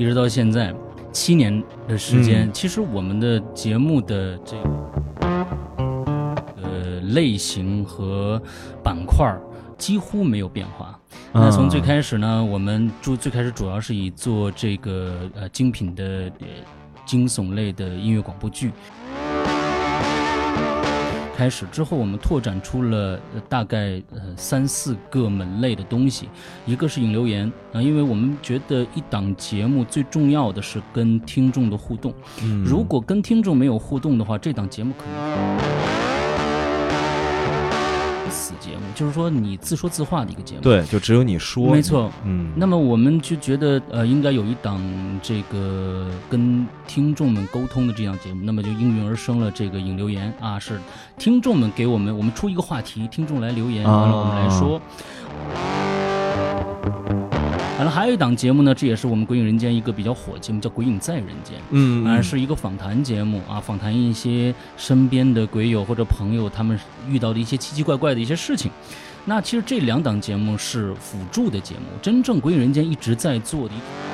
一直到现在七年的时间，其实我们的节目的这个呃类型和板块几乎没有变化。那从最开始呢，我们主最开始主要是以做这个呃精品的呃惊悚类的音乐广播剧。开始之后，我们拓展出了呃大概呃三四个门类的东西，一个是引流言啊、因为我们觉得一档节目最重要的是跟听众的互动，嗯。如果跟听众没有互动的话，这档节目可能死节目，就是说你自说自话的一个节目。对，就只有你说，没错。嗯，那么我们就觉得，呃，应该有一档这个跟听众们沟通的这样节目，那么就应运而生了这个引留言啊，是听众们给我们，我们出一个话题，听众来留言，啊完了我们来说。完了，还有一档节目呢，这也是我们《鬼影人间》一个比较火的节目，叫《鬼影在人间》。嗯，啊，是一个访谈节目啊，访谈一些身边的鬼友或者朋友他们遇到的一些奇奇怪怪的一些事情。那其实这两档节目是辅助的节目，真正《鬼影人间》一直在做的一个。